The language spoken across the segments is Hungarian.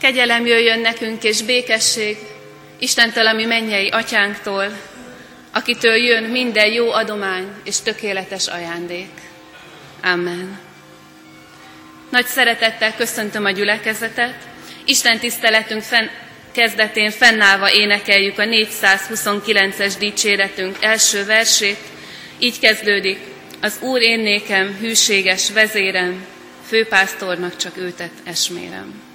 Kegyelem jöjjön nekünk és békesség Istentől, ami mennyei atyánktól, akitől jön minden jó adomány és tökéletes ajándék. Amen. Nagy szeretettel köszöntöm a gyülekezetet. Isten tiszteletünk fenn, kezdetén fennállva énekeljük a 429-es dicséretünk első versét. Így kezdődik. Az Úr én nékem, hűséges vezérem, főpásztornak csak őtet esmérem.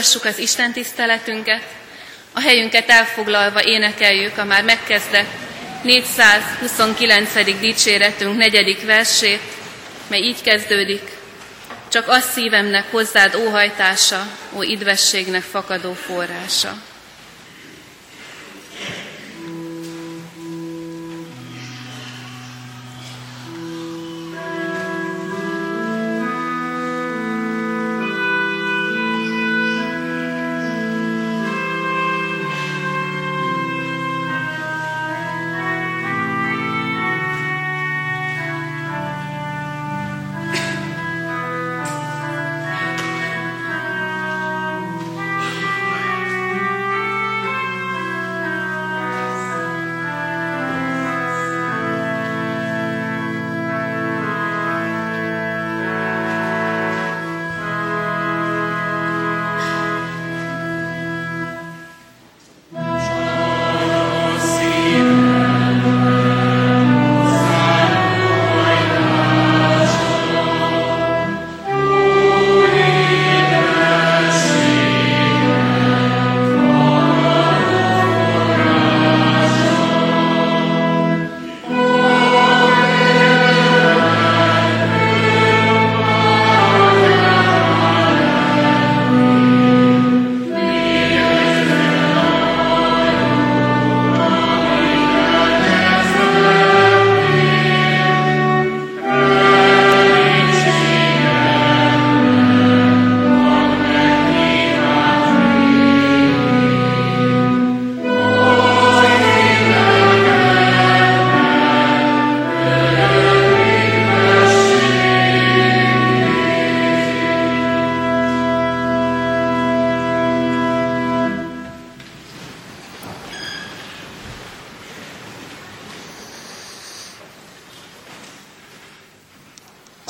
Folytassuk az Isten tiszteletünket, a helyünket elfoglalva énekeljük a már megkezdett 429. dicséretünk negyedik versét, mely így kezdődik. Csak az szívemnek hozzád óhajtása, ó idvességnek fakadó forrása.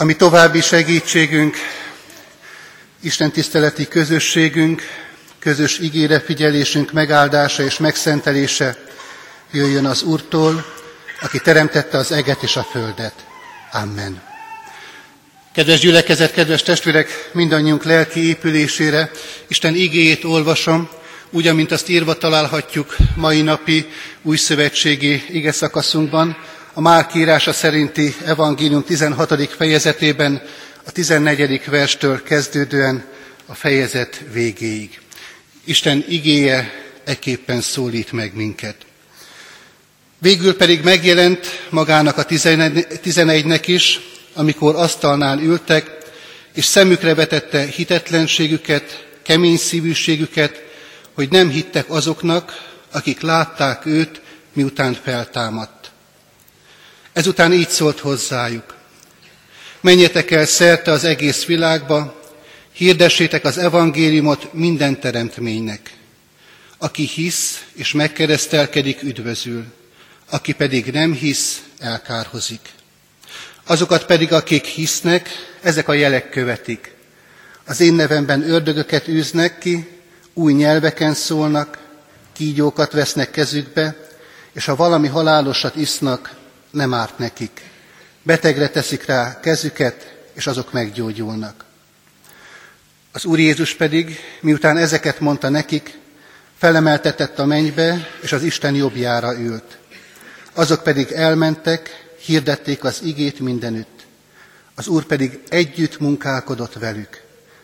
Ami további segítségünk, Isten tiszteleti közösségünk, közös ígére figyelésünk megáldása és megszentelése jöjjön az Úrtól, aki teremtette az eget és a földet. Amen. Kedves gyülekezet, kedves testvérek, mindannyiunk lelki épülésére Isten igéjét olvasom, úgy, amint azt írva találhatjuk mai napi új szövetségi ige szakaszunkban, a Márk írása szerinti evangélium 16. fejezetében a 14. verstől kezdődően a fejezet végéig. Isten igéje ekképpen szólít meg minket. Végül pedig megjelent magának a tizenegynek is, amikor asztalnál ültek, és szemükre vetette hitetlenségüket, kemény szívűségüket, hogy nem hittek azoknak, akik látták őt, miután feltámadt. Ezután így szólt hozzájuk. Menjetek el szerte az egész világba, hirdessétek az evangéliumot minden teremtménynek. Aki hisz és megkeresztelkedik, üdvözül, aki pedig nem hisz, elkárhozik. Azokat pedig, akik hisznek, ezek a jelek követik. Az én nevemben ördögöket űznek ki, új nyelveken szólnak, kígyókat vesznek kezükbe, és ha valami halálosat isznak, nem árt nekik. Betegre teszik rá kezüket, és azok meggyógyulnak. Az Úr Jézus pedig, miután ezeket mondta nekik, felemeltetett a mennybe, és az Isten jobbjára ült. Azok pedig elmentek, hirdették az igét mindenütt. Az Úr pedig együtt munkálkodott velük,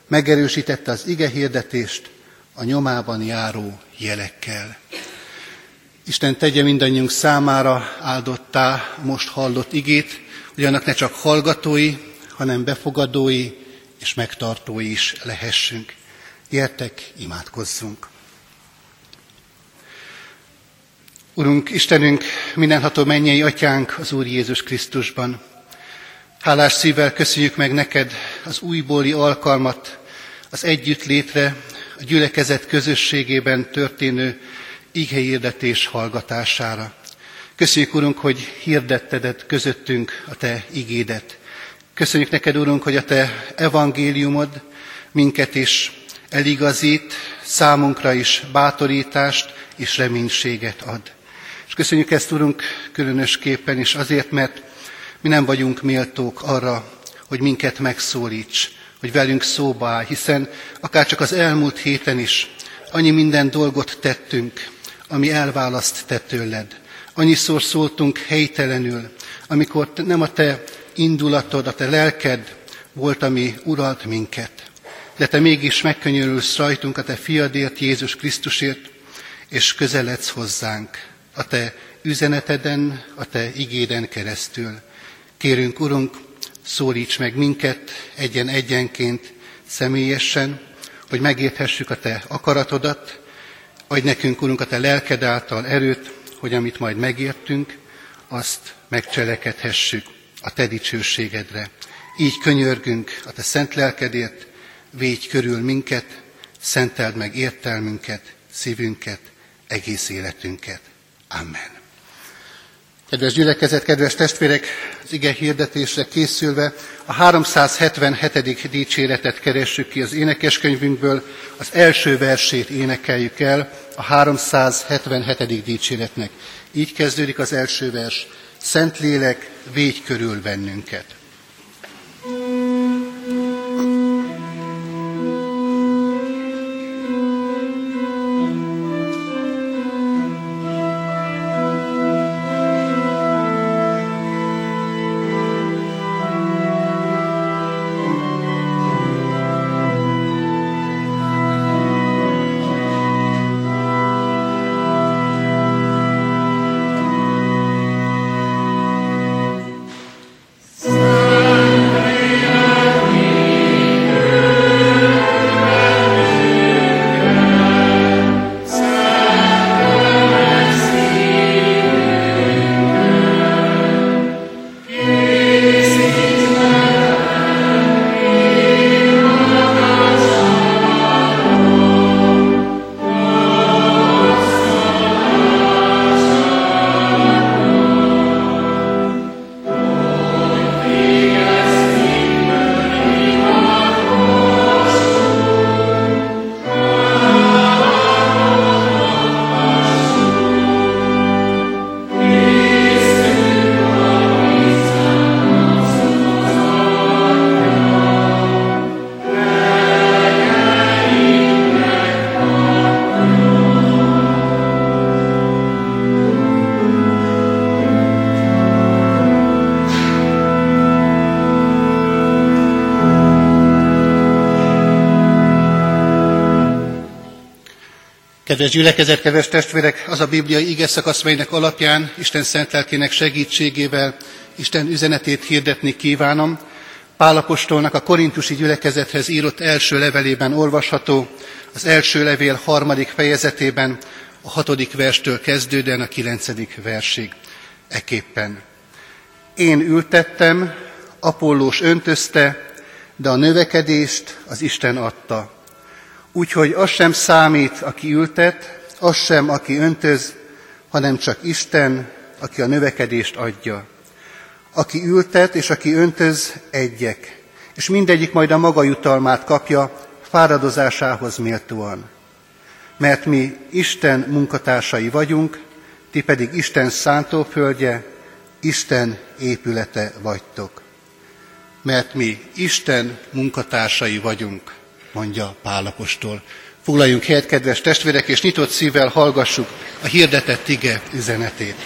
megerősítette az ige hirdetést a nyomában járó jelekkel. Isten tegye mindannyiunk számára áldottá most hallott igét, hogy annak ne csak hallgatói, hanem befogadói és megtartói is lehessünk. Gyertek, imádkozzunk! Urunk, Istenünk, mindenható mennyei atyánk az Úr Jézus Krisztusban. Hálás szívvel köszönjük meg neked az újbóli alkalmat, az együtt létre, a gyülekezet közösségében történő igehirdetés hallgatására. Köszönjük, Urunk, hogy hirdetted közöttünk a Te igédet. Köszönjük neked, Urunk, hogy a Te evangéliumod minket is eligazít, számunkra is bátorítást és reménységet ad. És köszönjük ezt, Urunk, különösképpen is azért, mert mi nem vagyunk méltók arra, hogy minket megszólíts, hogy velünk szóba áll, hiszen akár csak az elmúlt héten is annyi minden dolgot tettünk, ami elválaszt te tőled. Annyiszor szóltunk helytelenül, amikor nem a te indulatod, a te lelked volt, ami uralt minket. De te mégis megkönyörülsz rajtunk a te fiadért, Jézus Krisztusért, és közeledsz hozzánk a te üzeneteden, a te igéden keresztül. Kérünk, Urunk, szólíts meg minket egyen-egyenként, személyesen, hogy megérthessük a Te akaratodat, adj nekünk, Urunk, a Te lelked által erőt, hogy amit majd megértünk, azt megcselekedhessük a Te dicsőségedre. Így könyörgünk a Te szent lelkedért, védj körül minket, szenteld meg értelmünket, szívünket, egész életünket. Amen. Kedves gyülekezet, kedves testvérek, az ige hirdetésre készülve a 377. dicséretet keressük ki az énekeskönyvünkből, az első versét énekeljük el a 377. dicséretnek. Így kezdődik az első vers. Szentlélek, védj körül bennünket. Son. Kedves gyülekezet, kedves testvérek, az a bibliai ige szakasz, melynek alapján Isten szent lelkének segítségével Isten üzenetét hirdetni kívánom. Pálapostolnak a korintusi gyülekezethez írott első levelében olvasható, az első levél harmadik fejezetében, a hatodik verstől kezdődően a kilencedik versig. Eképpen. Én ültettem, Apollós öntözte, de a növekedést az Isten adta. Úgyhogy az sem számít, aki ültet, az sem, aki öntöz, hanem csak Isten, aki a növekedést adja. Aki ültet és aki öntöz, egyek, és mindegyik majd a maga jutalmát kapja fáradozásához méltóan. Mert mi Isten munkatársai vagyunk, ti pedig Isten szántóföldje, Isten épülete vagytok. Mert mi Isten munkatársai vagyunk mondja Pálapostól. Foglaljunk helyet, kedves testvérek, és nyitott szívvel hallgassuk a hirdetett ige üzenetét.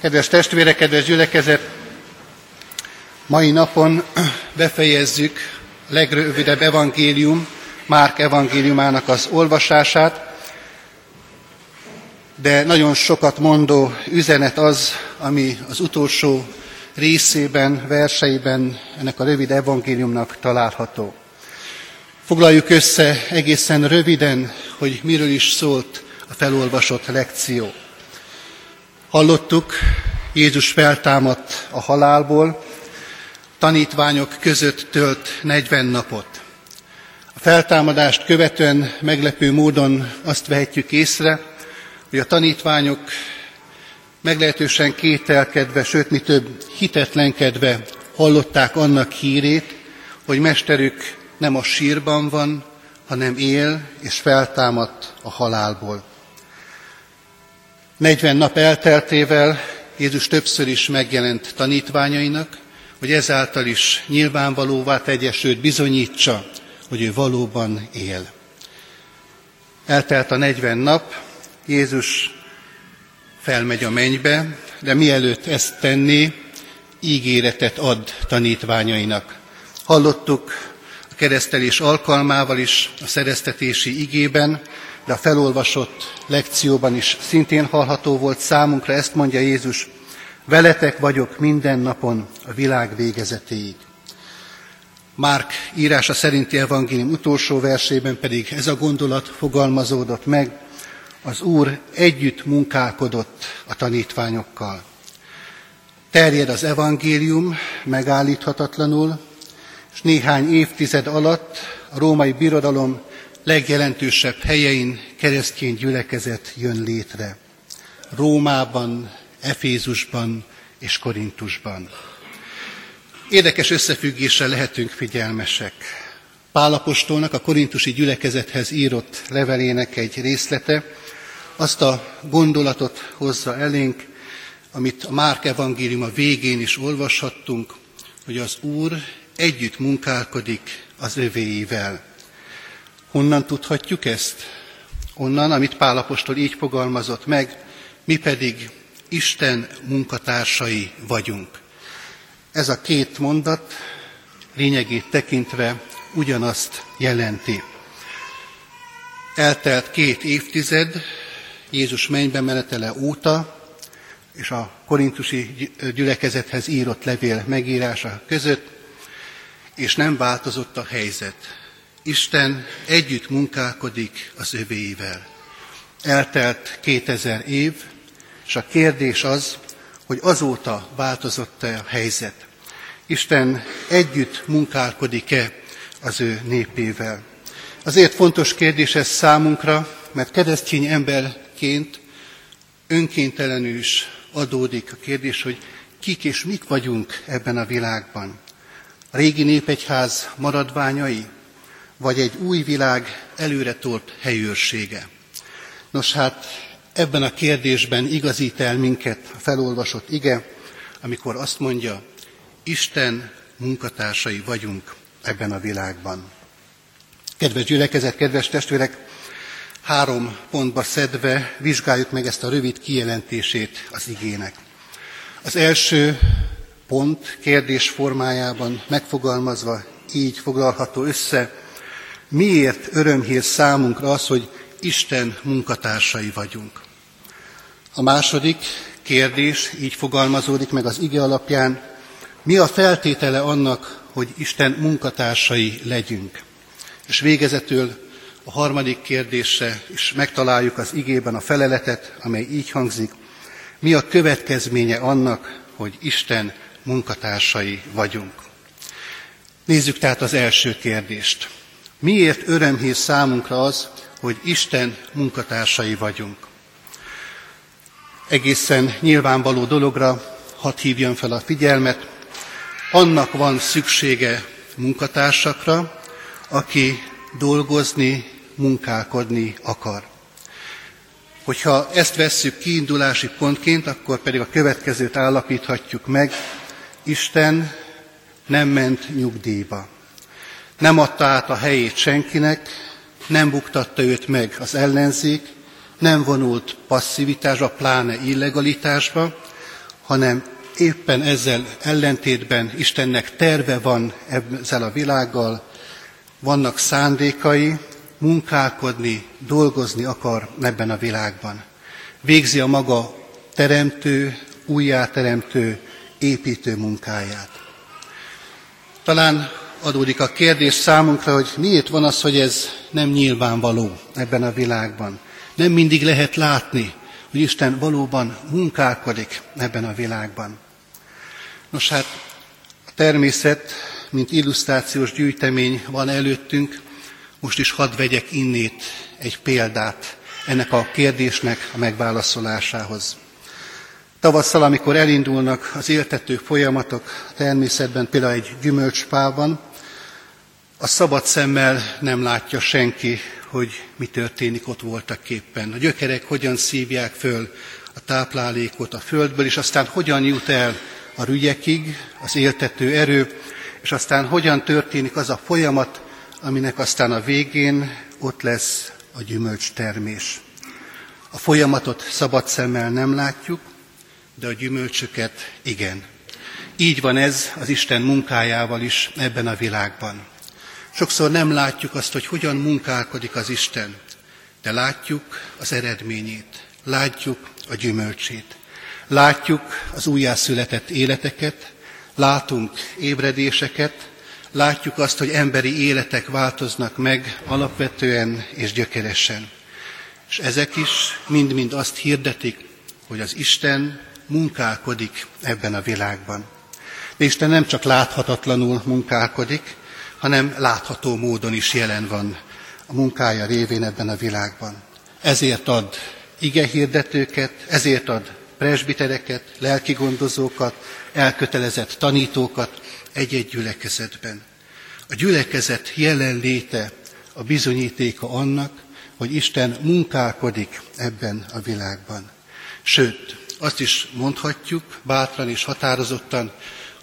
Kedves testvérek, kedves gyülekezet, mai napon befejezzük a legrövidebb evangélium, Márk evangéliumának az olvasását, de nagyon sokat mondó üzenet az, ami az utolsó részében, verseiben ennek a rövid evangéliumnak található. Foglaljuk össze egészen röviden, hogy miről is szólt a felolvasott lekció. Hallottuk, Jézus feltámadt a halálból, tanítványok között tölt 40 napot. A feltámadást követően meglepő módon azt vehetjük észre, hogy a tanítványok meglehetősen kételkedve, sőt, mi több hitetlenkedve hallották annak hírét, hogy mesterük nem a sírban van, hanem él és feltámadt a halálból. 40 nap elteltével Jézus többször is megjelent tanítványainak, hogy ezáltal is nyilvánvalóvá tegye, sőt bizonyítsa, hogy ő valóban él. Eltelt a 40 nap, Jézus felmegy a mennybe, de mielőtt ezt tenné, ígéretet ad tanítványainak. Hallottuk a keresztelés alkalmával is a szereztetési igében, de a felolvasott lekcióban is szintén hallható volt számunkra, ezt mondja Jézus, veletek vagyok minden napon a világ végezetéig. Márk írása szerinti evangélium utolsó versében pedig ez a gondolat fogalmazódott meg, az Úr együtt munkálkodott a tanítványokkal. Terjed az evangélium megállíthatatlanul, és néhány évtized alatt a római birodalom legjelentősebb helyein keresztény gyülekezet jön létre. Rómában, Efézusban és Korintusban. Érdekes összefüggéssel lehetünk figyelmesek. Pálapostolnak a korintusi gyülekezethez írott levelének egy részlete, azt a gondolatot hozza elénk, amit a Márk evangélium a végén is olvashattunk, hogy az Úr együtt munkálkodik az övéivel. Honnan tudhatjuk ezt? Onnan, amit Pálapostól így fogalmazott meg, mi pedig Isten munkatársai vagyunk. Ez a két mondat lényegét tekintve ugyanazt jelenti. Eltelt két évtized, Jézus mennybe menetele óta, és a korintusi gyülekezethez írott levél megírása között, és nem változott a helyzet. Isten együtt munkálkodik az övéivel. Eltelt 2000 év, és a kérdés az, hogy azóta változott-e a helyzet. Isten együtt munkálkodik-e az ő népével. Azért fontos kérdés ez számunkra, mert keresztény ember emberként önkéntelenül is adódik a kérdés, hogy kik és mik vagyunk ebben a világban. A régi népegyház maradványai, vagy egy új világ előre tolt helyőrsége. Nos hát ebben a kérdésben igazít el minket a felolvasott ige, amikor azt mondja, Isten munkatársai vagyunk ebben a világban. Kedves gyülekezet, kedves testvérek, három pontba szedve vizsgáljuk meg ezt a rövid kijelentését az igének. Az első pont kérdés formájában megfogalmazva így foglalható össze, miért örömhír számunkra az, hogy Isten munkatársai vagyunk. A második kérdés így fogalmazódik meg az ige alapján, mi a feltétele annak, hogy Isten munkatársai legyünk. És végezetül a harmadik kérdésre is megtaláljuk az igében a feleletet, amely így hangzik, mi a következménye annak, hogy Isten munkatársai vagyunk. Nézzük tehát az első kérdést. Miért örömhír számunkra az, hogy Isten munkatársai vagyunk? Egészen nyilvánvaló dologra hadd hívjam fel a figyelmet, annak van szüksége munkatársakra, aki dolgozni, munkálkodni akar. Hogyha ezt vesszük kiindulási pontként, akkor pedig a következőt állapíthatjuk meg. Isten nem ment nyugdíjba. Nem adta át a helyét senkinek, nem buktatta őt meg az ellenzék, nem vonult passzivitásba, pláne illegalitásba, hanem éppen ezzel ellentétben Istennek terve van ezzel a világgal, vannak szándékai, munkálkodni, dolgozni akar ebben a világban. Végzi a maga teremtő, újjáteremtő, építő munkáját. Talán adódik a kérdés számunkra, hogy miért van az, hogy ez nem nyilvánvaló ebben a világban. Nem mindig lehet látni, hogy Isten valóban munkálkodik ebben a világban. Nos hát, a természet, mint illusztrációs gyűjtemény van előttünk, most is hadd vegyek innét egy példát ennek a kérdésnek a megválaszolásához. Tavasszal, amikor elindulnak az éltető folyamatok természetben, például egy gyümölcspában, a szabad szemmel nem látja senki, hogy mi történik ott voltak képpen. A gyökerek hogyan szívják föl a táplálékot a földből, és aztán hogyan jut el a rügyekig, az éltető erő, és aztán hogyan történik az a folyamat, aminek aztán a végén ott lesz a gyümölcstermés. A folyamatot szabad szemmel nem látjuk, de a gyümölcsöket igen. Így van ez az Isten munkájával is ebben a világban. Sokszor nem látjuk azt, hogy hogyan munkálkodik az Isten, de látjuk az eredményét, látjuk a gyümölcsét. Látjuk az újjászületett életeket, látunk ébredéseket, látjuk azt, hogy emberi életek változnak meg alapvetően és gyökeresen. És ezek is mind-mind azt hirdetik, hogy az Isten munkálkodik ebben a világban. De Isten nem csak láthatatlanul munkálkodik, hanem látható módon is jelen van a munkája révén ebben a világban. Ezért ad ige hirdetőket, ezért ad presbitereket, lelkigondozókat, elkötelezett tanítókat egy-egy gyülekezetben. A gyülekezet jelenléte a bizonyítéka annak, hogy Isten munkálkodik ebben a világban. Sőt, azt is mondhatjuk bátran és határozottan,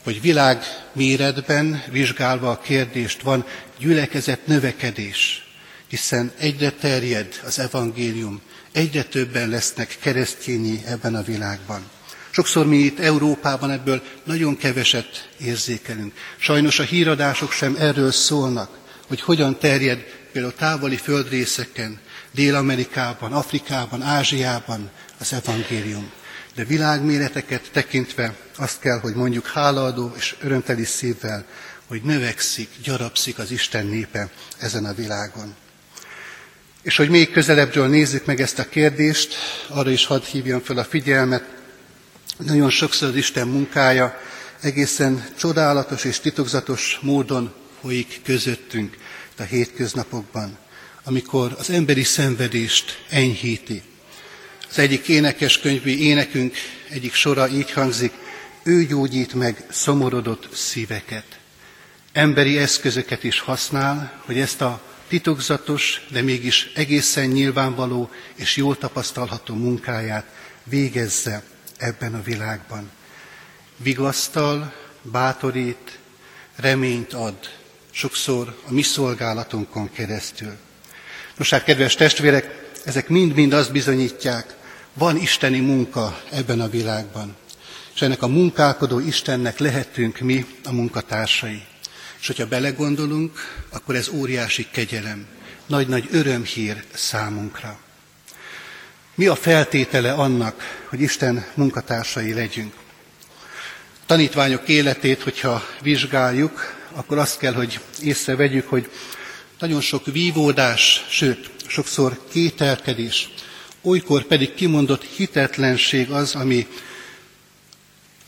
hogy világ méretben vizsgálva a kérdést van gyülekezet növekedés, hiszen egyre terjed az evangélium, egyre többen lesznek keresztényi ebben a világban. Sokszor mi itt Európában ebből nagyon keveset érzékelünk. Sajnos a híradások sem erről szólnak, hogy hogyan terjed például távoli földrészeken, Dél-Amerikában, Afrikában, Ázsiában az evangélium. De világméreteket tekintve azt kell, hogy mondjuk hálaadó és örömteli szívvel, hogy növekszik, gyarapszik az Isten népe ezen a világon. És hogy még közelebbről nézzük meg ezt a kérdést, arra is hadd hívjam fel a figyelmet, nagyon sokszor Isten munkája egészen csodálatos és titokzatos módon folyik közöttünk a hétköznapokban, amikor az emberi szenvedést enyhíti. Az egyik énekeskönyvi énekünk egyik sora így hangzik, ő gyógyít meg szomorodott szíveket. Emberi eszközöket is használ, hogy ezt a titokzatos, de mégis egészen nyilvánvaló és jól tapasztalható munkáját végezze ebben a világban. Vigasztal, bátorít, reményt ad, sokszor a mi szolgálatunkon keresztül. Nos hát, kedves testvérek, ezek mind-mind azt bizonyítják, van isteni munka ebben a világban, és ennek a munkálkodó Istennek lehetünk mi a munkatársai. És hogyha belegondolunk, akkor ez óriási kegyelem, nagy-nagy örömhír számunkra. Mi a feltétele annak, hogy Isten munkatársai legyünk? A tanítványok életét, hogyha vizsgáljuk, akkor azt kell, hogy észrevegyük, hogy nagyon sok vívódás, sőt, sokszor kételkedés, olykor pedig kimondott hitetlenség az, ami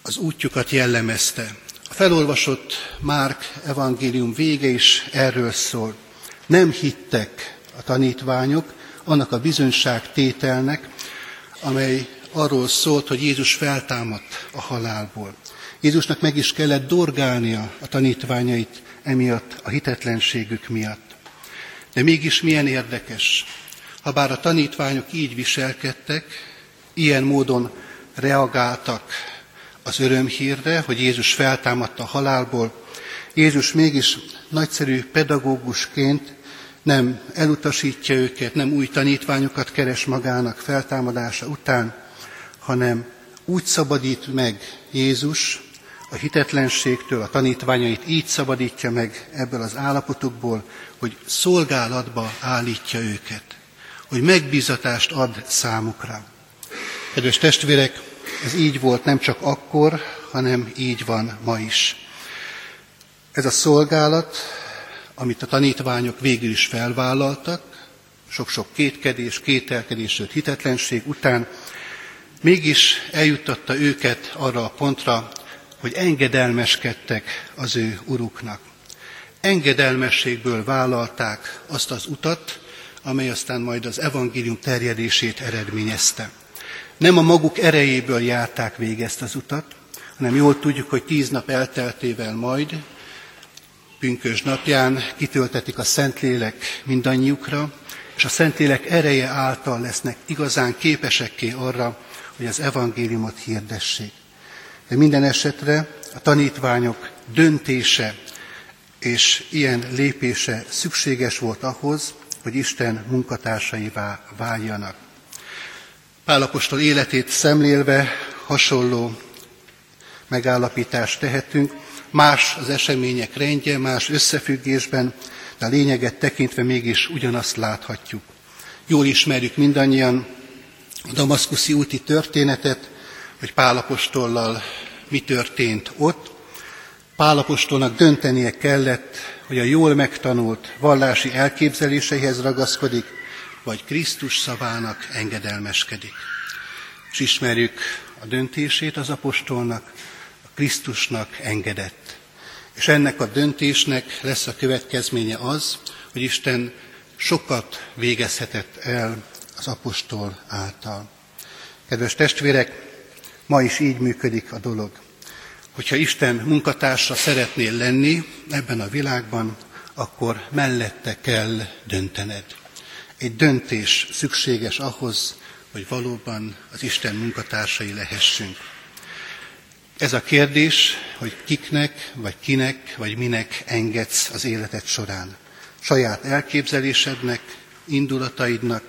az útjukat jellemezte. A felolvasott Márk evangélium vége is erről szól. Nem hittek a tanítványok annak a bizonyság tételnek, amely arról szólt, hogy Jézus feltámadt a halálból. Jézusnak meg is kellett dorgálnia a tanítványait emiatt, a hitetlenségük miatt. De mégis milyen érdekes, ha bár a tanítványok így viselkedtek, ilyen módon reagáltak az örömhírre, hogy Jézus feltámadt a halálból, Jézus mégis nagyszerű pedagógusként nem elutasítja őket, nem új tanítványokat keres magának feltámadása után, hanem úgy szabadít meg Jézus a hitetlenségtől, a tanítványait így szabadítja meg ebből az állapotukból, hogy szolgálatba állítja őket, hogy megbízatást ad számukra. Kedves testvérek, ez így volt nem csak akkor, hanem így van ma is. Ez a szolgálat, amit a tanítványok végül is felvállaltak, sok-sok kétkedés, kételkedés, hitetlenség után, mégis eljuttatta őket arra a pontra, hogy engedelmeskedtek az ő uruknak. Engedelmességből vállalták azt az utat, amely aztán majd az evangélium terjedését eredményezte. Nem a maguk erejéből járták végig ezt az utat, hanem jól tudjuk, hogy tíz nap elteltével majd, pünkös napján kitöltetik a Szentlélek mindannyiukra, és a Szentlélek ereje által lesznek igazán képesekké arra, hogy az evangéliumot hirdessék. De minden esetre a tanítványok döntése és ilyen lépése szükséges volt ahhoz, hogy Isten munkatársaivá váljanak. Pálapostól életét szemlélve hasonló megállapítást tehetünk, más az események rendje, más összefüggésben, de a lényeget tekintve mégis ugyanazt láthatjuk. Jól ismerjük mindannyian a damaszkuszi úti történetet, hogy Pálapostollal mi történt ott. Pálapostolnak döntenie kellett, hogy a jól megtanult vallási elképzeléseihez ragaszkodik, vagy Krisztus szavának engedelmeskedik. És ismerjük a döntését az apostolnak, Krisztusnak engedett. És ennek a döntésnek lesz a következménye az, hogy Isten sokat végezhetett el az apostol által. Kedves testvérek, ma is így működik a dolog. Hogyha Isten munkatársa szeretnél lenni ebben a világban, akkor mellette kell döntened. Egy döntés szükséges ahhoz, hogy valóban az Isten munkatársai lehessünk. Ez a kérdés, hogy kiknek, vagy kinek, vagy minek engedsz az életed során. Saját elképzelésednek, indulataidnak,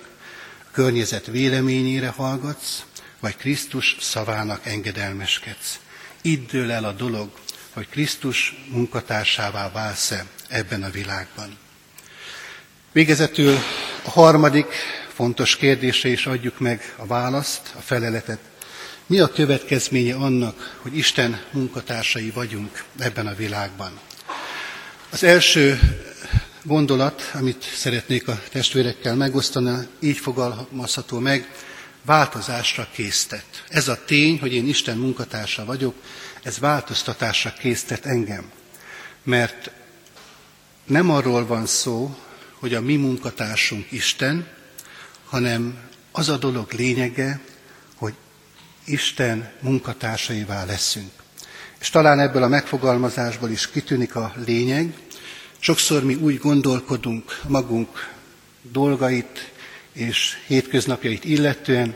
a környezet véleményére hallgatsz, vagy Krisztus szavának engedelmeskedsz. Itt dől el a dolog, hogy Krisztus munkatársává válsz-e ebben a világban. Végezetül a harmadik fontos kérdésre is adjuk meg a választ, a feleletet. Mi a következménye annak, hogy Isten munkatársai vagyunk ebben a világban? Az első gondolat, amit szeretnék a testvérekkel megosztani, így fogalmazható meg, változásra késztet. Ez a tény, hogy én Isten munkatársa vagyok, ez változtatásra késztet engem. Mert nem arról van szó, hogy a mi munkatársunk Isten, hanem az a dolog lényege, Isten munkatársaivá leszünk. És talán ebből a megfogalmazásból is kitűnik a lényeg. Sokszor mi úgy gondolkodunk magunk dolgait és hétköznapjait illetően,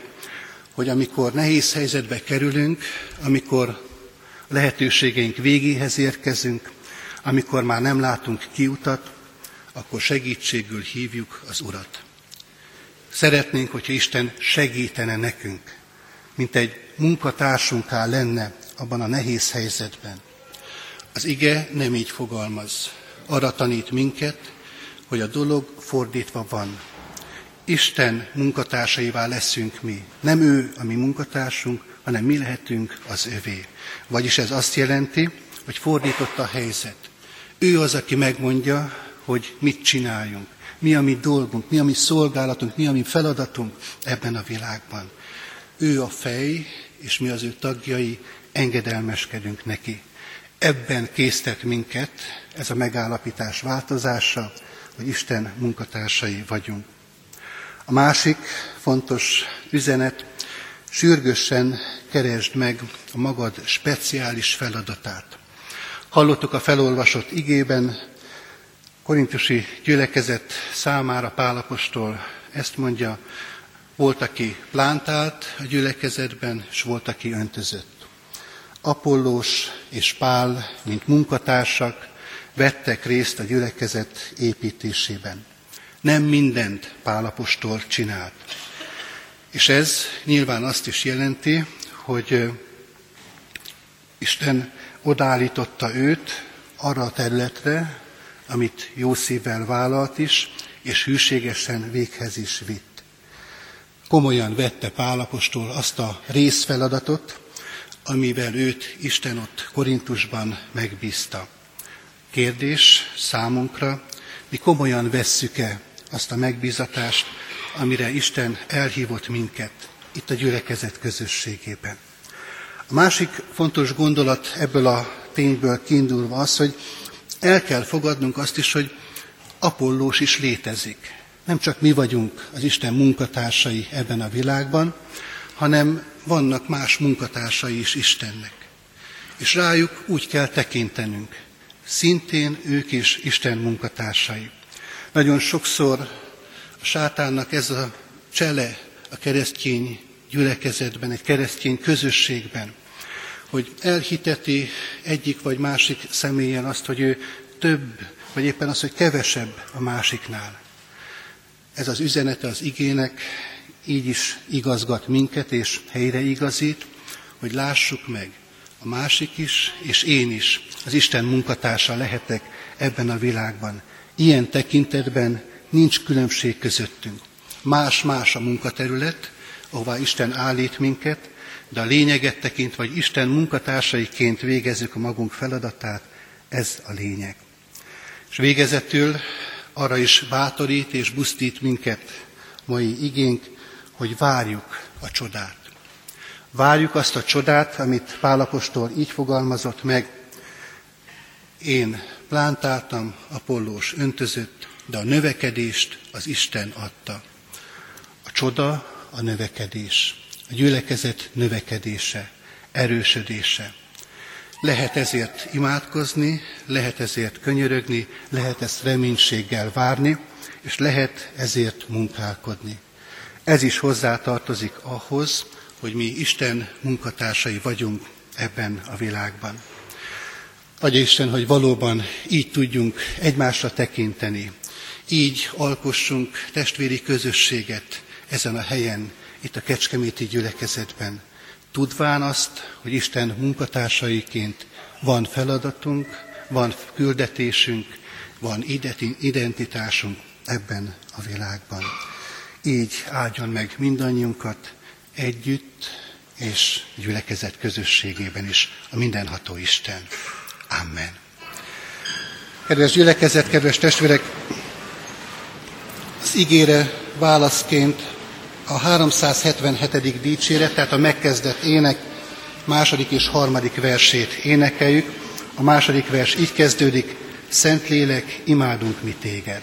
hogy amikor nehéz helyzetbe kerülünk, amikor lehetőségeink végéhez érkezünk, amikor már nem látunk kiutat, akkor segítségül hívjuk az Urat. Szeretnénk, hogyha Isten segítene nekünk, mint egy munkatársunká lenne abban a nehéz helyzetben. Az ige nem így fogalmaz. arra tanít minket, hogy a dolog fordítva van. Isten munkatársaivá leszünk mi. Nem ő a mi munkatársunk, hanem mi lehetünk az övé. Vagyis ez azt jelenti, hogy fordított a helyzet. Ő az, aki megmondja, hogy mit csináljunk, mi a mi dolgunk, mi a mi szolgálatunk, mi a mi feladatunk ebben a világban. Ő a fej, és mi az ő tagjai engedelmeskedünk neki. Ebben késztet minket ez a megállapítás változása, hogy Isten munkatársai vagyunk. A másik fontos üzenet, sürgősen keresd meg a magad speciális feladatát. Hallottuk a felolvasott igében, korintusi gyülekezet számára Pálapostól ezt mondja, volt, aki plántált a gyülekezetben, és volt, aki öntözött. Apollós és Pál, mint munkatársak, vettek részt a gyülekezet építésében. Nem mindent Pálapostól csinált. És ez nyilván azt is jelenti, hogy Isten odállította őt arra a területre, amit jó szívvel vállalt is, és hűségesen véghez is vitt. Komolyan vette Pálapostól azt a részfeladatot, amivel őt Isten ott Korintusban megbízta. Kérdés számunkra, mi komolyan vesszük-e azt a megbízatást, amire Isten elhívott minket itt a gyülekezet közösségében. A másik fontos gondolat ebből a tényből kiindulva az, hogy el kell fogadnunk azt is, hogy Apollós is létezik. Nem csak mi vagyunk az Isten munkatársai ebben a világban, hanem vannak más munkatársai is Istennek. És rájuk úgy kell tekintenünk. Szintén ők is Isten munkatársai. Nagyon sokszor a sátánnak ez a csele a keresztény gyülekezetben, egy keresztény közösségben, hogy elhiteti egyik vagy másik személyen azt, hogy ő több, vagy éppen az, hogy kevesebb a másiknál. Ez az üzenete az igének így is igazgat minket és helyreigazít, hogy lássuk meg, a másik is, és én is az Isten munkatársa lehetek ebben a világban. Ilyen tekintetben nincs különbség közöttünk. Más-más a munkaterület, ahová Isten állít minket, de a lényeget tekintve, hogy Isten munkatársaiként végezzük a magunk feladatát, ez a lényeg. És végezetül arra is bátorít és busztít minket mai igénk, hogy várjuk a csodát. Várjuk azt a csodát, amit Pálapostól így fogalmazott meg. Én plántáltam, Apollós öntözött, de a növekedést az Isten adta. A csoda a növekedés, a gyülekezet növekedése, erősödése. Lehet ezért imádkozni, lehet ezért könyörögni, lehet ezt reménységgel várni, és lehet ezért munkálkodni. Ez is hozzátartozik ahhoz, hogy mi Isten munkatársai vagyunk ebben a világban. Adja Isten, hogy valóban így tudjunk egymásra tekinteni, így alkossunk testvéri közösséget ezen a helyen, itt a Kecskeméti gyülekezetben, tudván azt, hogy Isten munkatársaiként van feladatunk, van küldetésünk, van identitásunk ebben a világban. Így áldjon meg mindannyiunkat együtt és gyülekezet közösségében is a mindenható Isten. Amen. Kedves gyülekezet, kedves testvérek, az ígére válaszként a 377. dicséret, tehát a megkezdett ének második és harmadik versét énekeljük. A második vers így kezdődik, Szentlélek, imádunk mi téged.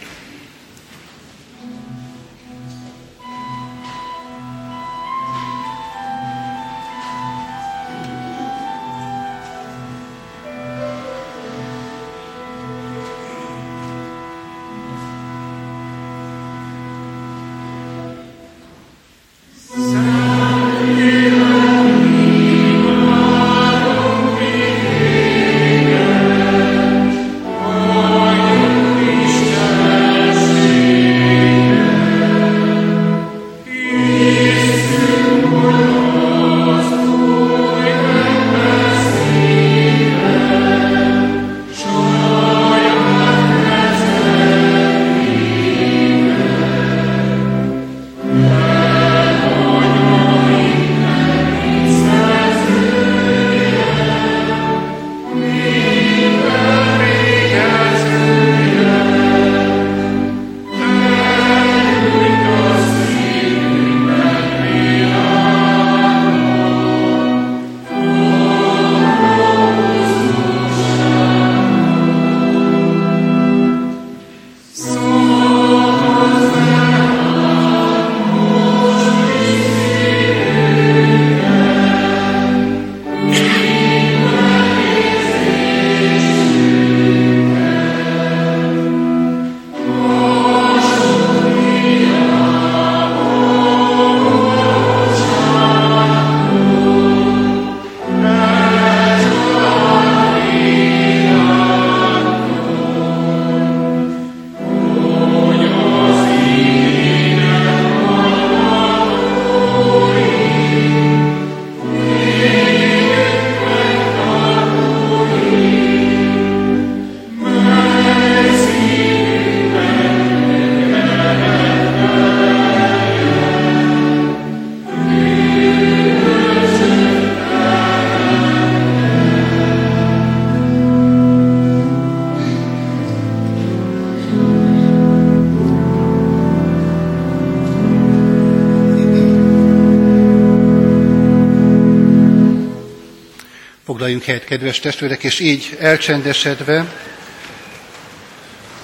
Kedves testvérek, és így elcsendesedve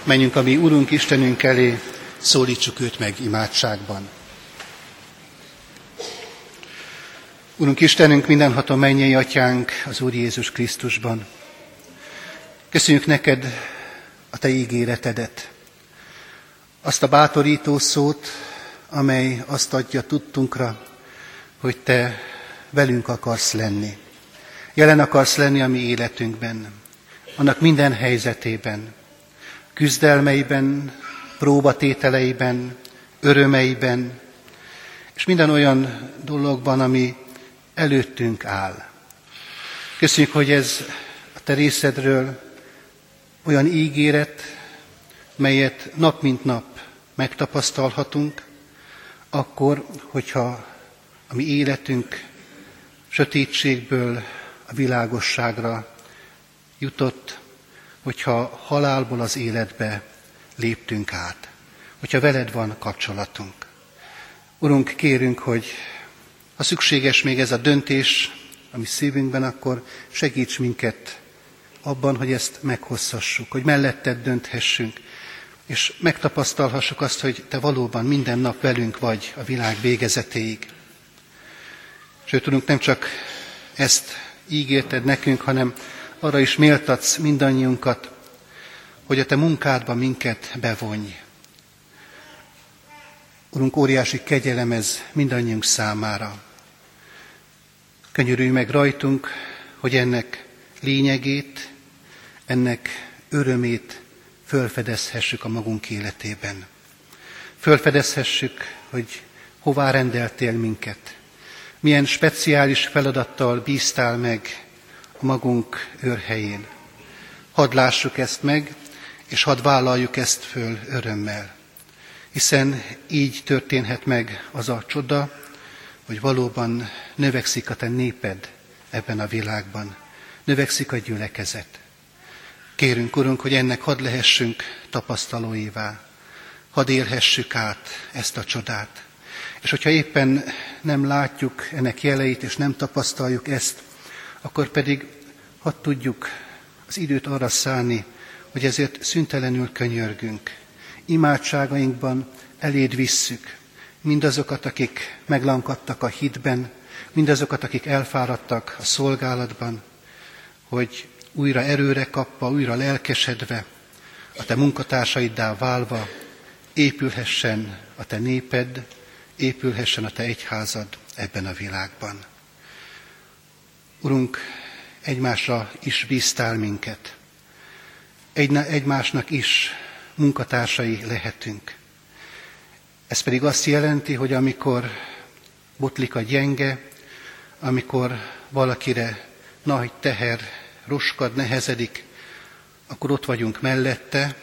menjünk a mi Urunk Istenünk elé, szólítsuk őt meg imádságban. Urunk Istenünk, mindenható mennyei atyánk az Úr Jézus Krisztusban. Köszönjük neked a te ígéretedet, azt a bátorító szót, amely azt adja tudtunkra, hogy te velünk akarsz lenni. Jelen akarsz lenni a mi életünkben, annak minden helyzetében, küzdelmeiben, próbatételeiben, örömeiben, és minden olyan dologban, ami előttünk áll. Köszönjük, hogy ez a te részedről olyan ígéret, melyet nap mint nap megtapasztalhatunk, akkor, hogyha a mi életünk sötétségből a világosságra jutott, hogyha halálból az életbe léptünk át, hogyha veled van kapcsolatunk. Urunk, kérünk, hogy ha szükséges még ez a döntés, ami szívünkben, akkor segíts minket abban, hogy ezt meghozhassuk, hogy melletted dönthessünk, és megtapasztalhassuk azt, hogy Te valóban minden nap velünk vagy a világ végezetéig. Sőt, tudunk nem csak ezt ígérted nekünk, hanem arra is méltatsz mindannyiunkat, hogy a Te munkádba minket bevonj. Urunk, óriási kegyelem ez mindannyiunk számára. Könyörülj meg rajtunk, hogy ennek lényegét, ennek örömét fölfedezhessük a magunk életében. Fölfedezhessük, hogy hová rendeltél minket, milyen speciális feladattal bíztál meg a magunk őrhelyén. Hadd lássuk ezt meg, és hadd vállaljuk ezt föl örömmel. Hiszen így történhet meg az a csoda, hogy valóban növekszik a te néped ebben a világban, növekszik a gyülekezet. Kérünk, Urunk, hogy ennek hadd lehessünk tapasztalóivá, hadd élhessük át ezt a csodát. És hogyha éppen nem látjuk ennek jeleit, és nem tapasztaljuk ezt, akkor pedig hadd tudjuk az időt arra szállni, hogy ezért szüntelenül könyörgünk. Imádságainkban eléd visszük mindazokat, akik meglankadtak a hitben, mindazokat, akik elfáradtak a szolgálatban, hogy újra erőre kapva, újra lelkesedve, a te munkatársaiddá válva épülhessen a te néped, épülhessen a te egyházad ebben a világban. Urunk, egymásra is bíztál minket. Egy, egymásnak is munkatársai lehetünk. Ez pedig azt jelenti, hogy amikor botlik a gyenge, amikor valakire nagy teher roskad, nehezedik, akkor ott vagyunk mellette,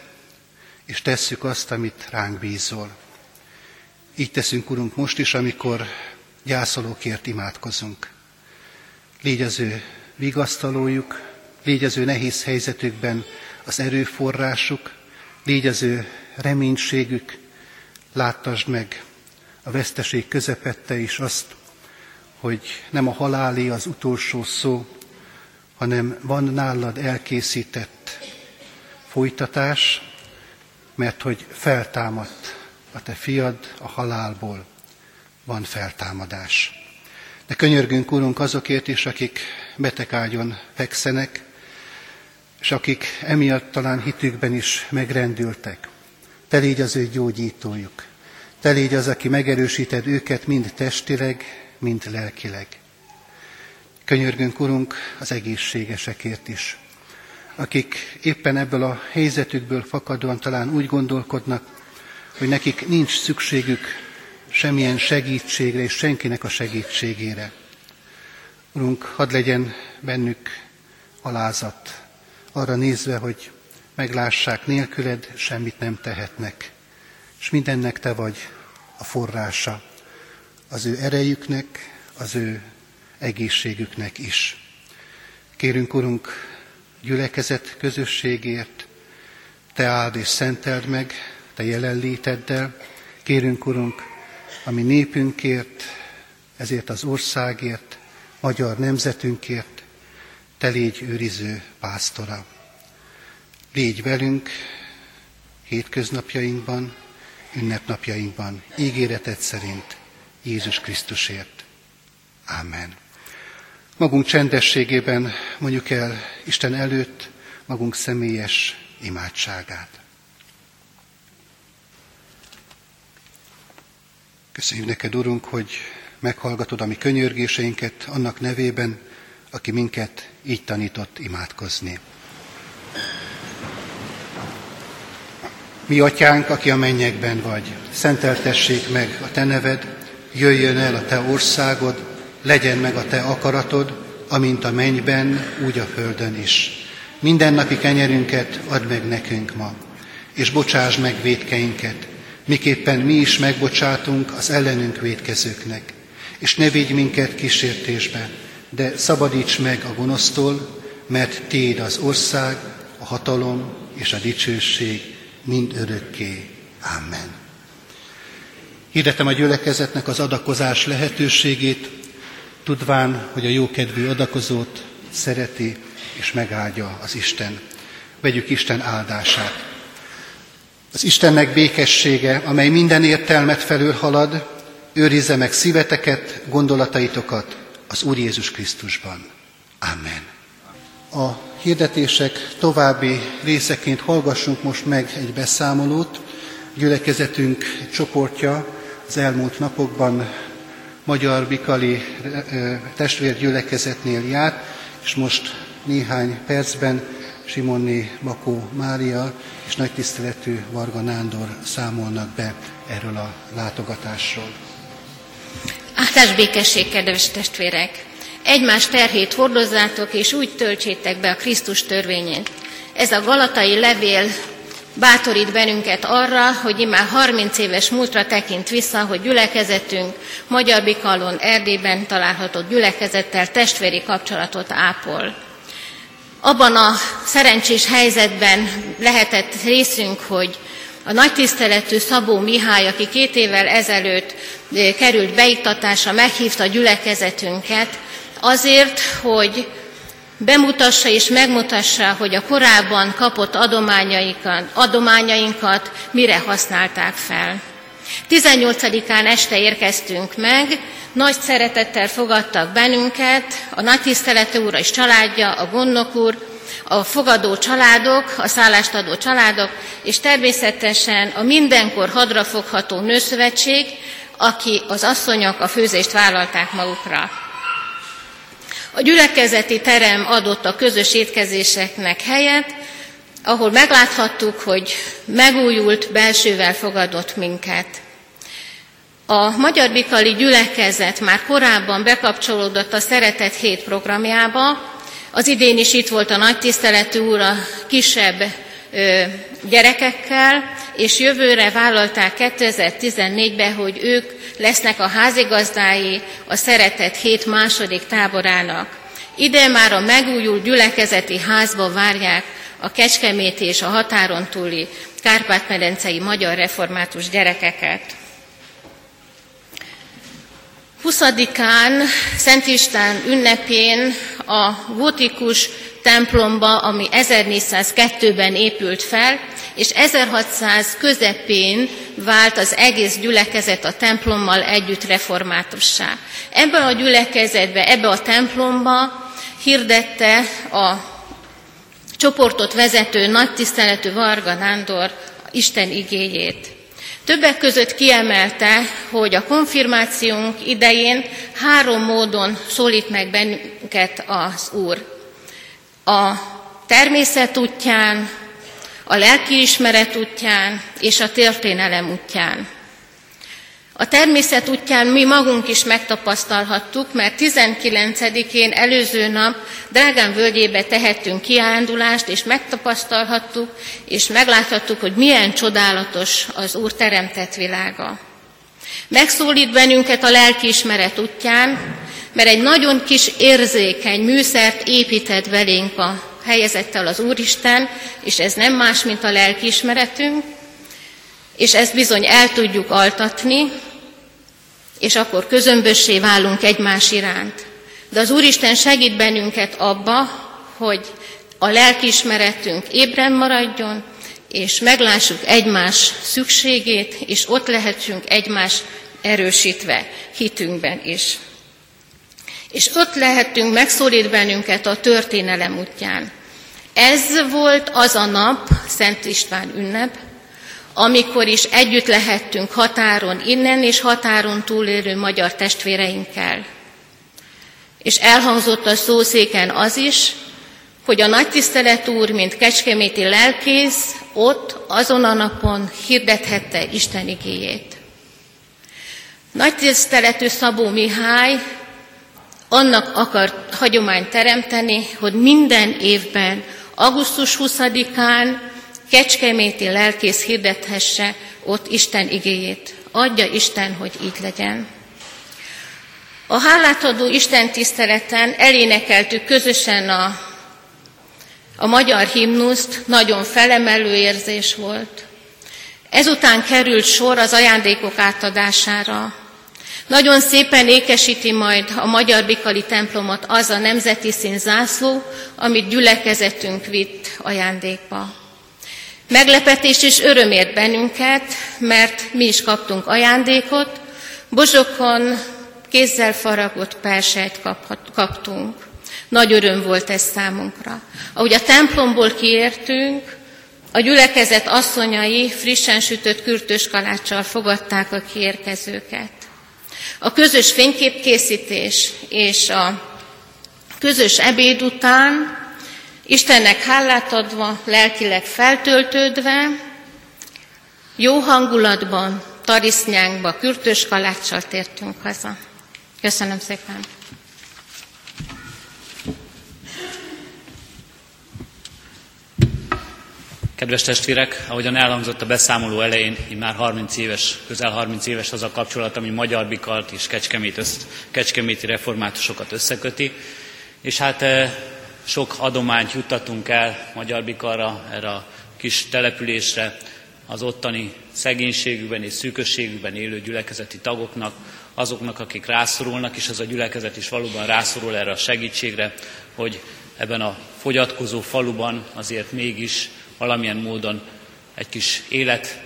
és tesszük azt, amit ránk bízol. Így teszünk, Urunk, most is, amikor gyászolókért imádkozunk. Légy az vigasztalójuk, légy az nehéz helyzetükben az erőforrásuk, légy az reménységük, láttasd meg a veszteség közepette is azt, hogy nem a halálé az utolsó szó, hanem van nálad elkészített folytatás, mert hogy feltámadt a te fiad a halálból, van feltámadás. De könyörgünk, Úrunk, azokért is, akik betegágyon fekszenek, és akik emiatt talán hitükben is megrendültek. Te légy az ő gyógyítójuk. Te légy az, aki megerősíted őket mind testileg, mind lelkileg. Könyörgünk, Urunk, az egészségesekért is, akik éppen ebből a helyzetükből fakadóan talán úgy gondolkodnak, hogy nekik nincs szükségük semmilyen segítségre és senkinek a segítségére. Urunk, hadd legyen bennük alázat, arra nézve, hogy meglássák nélküled, semmit nem tehetnek. És mindennek te vagy a forrása, az ő erejüknek, az ő egészségüknek is. Kérünk, Urunk, gyülekezet közösségért, Te áld és szenteld meg, Te jelenléteddel. Kérünk, Urunk, a mi népünkért, ezért az országért, magyar nemzetünkért. te légy őriző pásztora. Légy velünk hétköznapjainkban, ünnepnapjainkban, ígéretet szerint Jézus Krisztusért. Amen. Magunk csendességében mondjuk el Isten előtt magunk személyes imádságát. Köszönjük neked, Urunk, hogy meghallgatod a mi könyörgéseinket annak nevében, aki minket így tanított imádkozni. Mi atyánk, aki a mennyekben vagy, szenteltessék meg a te neved, jöjjön el a te országod, legyen meg a te akaratod, amint a mennyben, úgy a földön is. Minden napi kenyerünket add meg nekünk ma, és bocsáss meg védkeinket, miképpen mi is megbocsátunk az ellenünk védkezőknek. És ne vigy minket kísértésbe, de szabadíts meg a gonosztól, mert Téd az ország, a hatalom és a dicsőség mind örökké. Amen. Hirdetem a gyülekezetnek az adakozás lehetőségét, tudván, hogy a jókedvű adakozót szereti és megáldja az Isten. Vegyük Isten áldását. Az Istennek békessége, amely minden értelmet felül halad, őrizze meg szíveteket, gondolataitokat az Úr Jézus Krisztusban. Amen. A hirdetések további részeként hallgassunk most meg egy beszámolót. Gyülekezetünk csoportja az elmúlt napokban Magyar Bikali testvérgyülekezetnél járt, és most néhány percben Simonné Makó Mária és nagy tiszteletű Varga Nándor számolnak be erről a látogatásról. Áldás békesség, kedves testvérek! Egymás terhét hordozzátok, és úgy töltsétek be a Krisztus törvényét. Ez a galatai levél bátorít bennünket arra, hogy immár 30 éves múltra tekint vissza, hogy gyülekezetünk Magyar Bikalon Erdélyben található gyülekezettel testvéri kapcsolatot ápol. Abban a szerencsés helyzetben lehetett részünk, hogy a nagy tiszteletű Szabó Mihály, aki két évvel ezelőtt eh, került beiktatásra, meghívta a gyülekezetünket azért, hogy bemutassa és megmutassa, hogy a korábban kapott adományainkat, adományainkat mire használták fel. 18-án este érkeztünk meg, nagy szeretettel fogadtak bennünket, a nagy tiszteletű úr és családja, a gondnok úr, a fogadó családok, a szállást adó családok, és természetesen a mindenkor hadrafogható nőszövetség, aki az asszonyok a főzést vállalták magukra. A gyülekezeti terem adott a közös étkezéseknek helyet, ahol megláthattuk, hogy megújult belsővel fogadott minket. A Magyar Bikali gyülekezet már korábban bekapcsolódott a Szeretet Hét programjába, az idén is itt volt a nagy tiszteletű úr a kisebb ö, gyerekekkel, és jövőre vállalták 2014-ben, hogy ők lesznek a házigazdái a Szeretet Hét második táborának. Ide már a megújult gyülekezeti házba várják a Kecskemét és a határon túli Kárpát-medencei magyar református gyerekeket. 20-án Szent István ünnepén a gotikus templomba, ami 1402-ben épült fel, és 1600 közepén vált az egész gyülekezet a templommal együtt reformátussá. Ebben a gyülekezetbe, ebbe a templomba hirdette a csoportot vezető nagy tiszteletű Varga Nándor Isten igéjét. Többek között kiemelte, hogy a konfirmációnk idején három módon szólít meg bennünket az Úr. A természet útján, a lelkiismeret útján és a történelem útján. A természet útján mi magunk is megtapasztalhattuk, mert 19-én előző nap Drágán völgyébe tehettünk kiáldulást, és megtapasztalhattuk, és megláthattuk, hogy milyen csodálatos az Úr teremtett világa. Megszólít bennünket a lelkiismeret útján, mert egy nagyon kis érzékeny műszert épített belénk a helyezettel az Úristen, és ez nem más, mint a lelkiismeretünk, és ezt bizony el tudjuk altatni, és akkor közömbössé válunk egymás iránt. De az Úristen segít bennünket abba, hogy a lelkiismeretünk ébren maradjon, és meglássuk egymás szükségét, és ott lehetünk egymás erősítve hitünkben is. És ott lehetünk, megszólít bennünket a történelem útján. Ez volt az a nap, Szent István ünnep, amikor is együtt lehettünk határon innen és határon túlélő magyar testvéreinkkel. És elhangzott a szószéken az is, hogy a nagy tisztelet úr, mint kecskeméti lelkész, ott, azon a napon hirdethette Isten igéjét. Nagy tiszteletű Szabó Mihály annak akart hagyományt teremteni, hogy minden évben, augusztus 20-án kecskeméti lelkész hirdethesse ott Isten igéjét. Adja Isten, hogy így legyen. A hálátadó Isten tiszteleten elénekeltük közösen a, a magyar himnuszt, nagyon felemelő érzés volt. Ezután került sor az ajándékok átadására. Nagyon szépen ékesíti majd a Magyar Bikali templomot az a nemzeti színzászló, amit gyülekezetünk vitt ajándékba. Meglepetés és öröm ért bennünket, mert mi is kaptunk ajándékot, Bozsokon kézzel faragott persejt kaptunk. Nagy öröm volt ez számunkra. Ahogy a templomból kiértünk, a gyülekezet asszonyai frissen sütött kürtös kaláccsal fogadták a kiérkezőket. A közös fényképkészítés és a közös ebéd után Istennek hálát adva, lelkileg feltöltődve, jó hangulatban, tarisznyánkba, kürtös kaláccsal tértünk haza. Köszönöm szépen! Kedves testvérek, ahogyan elhangzott a beszámoló elején, én már 30 éves, közel 30 éves az a kapcsolat, ami Magyar Bikart és Kecskemét össz, Kecskeméti reformátusokat összeköti, és hát eh, sok adományt juttatunk el Magyar Bikarra, erre a kis településre, az ottani szegénységükben és szűkösségükben élő gyülekezeti tagoknak, azoknak, akik rászorulnak, és az a gyülekezet is valóban rászorul erre a segítségre, hogy ebben a fogyatkozó faluban azért mégis valamilyen módon egy kis élet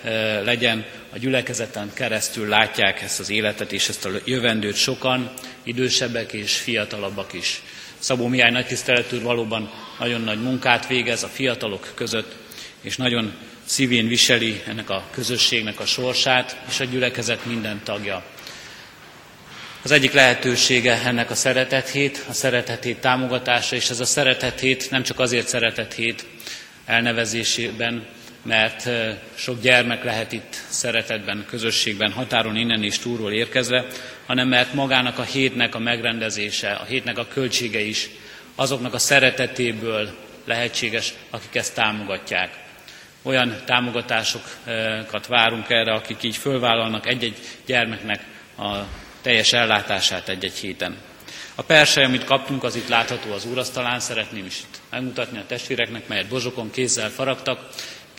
legyen, a gyülekezeten keresztül látják ezt az életet és ezt a jövendőt sokan, idősebbek és fiatalabbak is. Szabó Mihály nagy tiszteletű valóban nagyon nagy munkát végez a fiatalok között, és nagyon szívén viseli ennek a közösségnek a sorsát, és a gyülekezet minden tagja. Az egyik lehetősége ennek a szeretethét, a szeretethét támogatása, és ez a szeretethét nem csak azért szeretethét elnevezésében, mert sok gyermek lehet itt szeretetben, közösségben, határon innen és túlról érkezve, hanem mert magának a hétnek a megrendezése, a hétnek a költsége is azoknak a szeretetéből lehetséges, akik ezt támogatják. Olyan támogatásokat várunk erre, akik így fölvállalnak egy-egy gyermeknek a teljes ellátását egy-egy héten. A persely, amit kaptunk, az itt látható az úrasztalán, szeretném is itt megmutatni a testvéreknek, melyet bozsokon kézzel faragtak.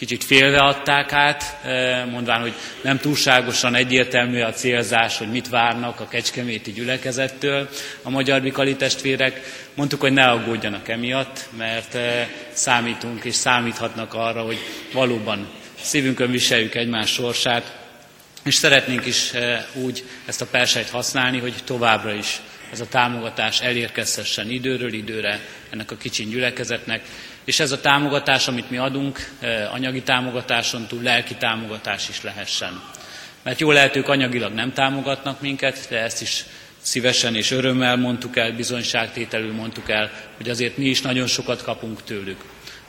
Kicsit félreadták át, eh, mondván, hogy nem túlságosan egyértelmű a célzás, hogy mit várnak a kecskeméti gyülekezettől. A magyar bikali testvérek mondtuk, hogy ne aggódjanak emiatt, mert eh, számítunk és számíthatnak arra, hogy valóban szívünkön viseljük egymás sorsát, és szeretnénk is eh, úgy ezt a persejt használni, hogy továbbra is ez a támogatás elérkezhessen időről időre ennek a kicsin gyülekezetnek, és ez a támogatás, amit mi adunk, anyagi támogatáson túl lelki támogatás is lehessen. Mert jó lehet, ők anyagilag nem támogatnak minket, de ezt is szívesen és örömmel mondtuk el, bizonyságtételül mondtuk el, hogy azért mi is nagyon sokat kapunk tőlük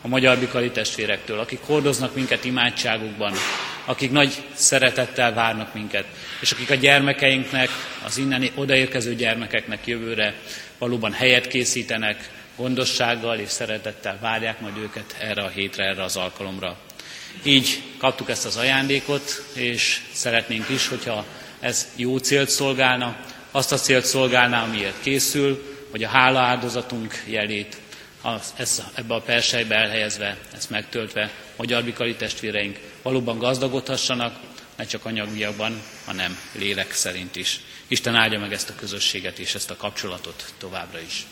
a magyar bikali testvérektől, akik hordoznak minket imádságukban, akik nagy szeretettel várnak minket, és akik a gyermekeinknek, az innen odaérkező gyermekeknek jövőre valóban helyet készítenek, gondossággal és szeretettel várják majd őket erre a hétre, erre az alkalomra. Így kaptuk ezt az ajándékot, és szeretnénk is, hogyha ez jó célt szolgálna, azt a célt szolgálná, amiért készül, hogy a hála áldozatunk jelét ezt, ebbe a persejbe elhelyezve, ezt megtöltve, magyar bikali testvéreink valóban gazdagodhassanak, ne csak anyagiakban, hanem lélek szerint is. Isten áldja meg ezt a közösséget és ezt a kapcsolatot továbbra is.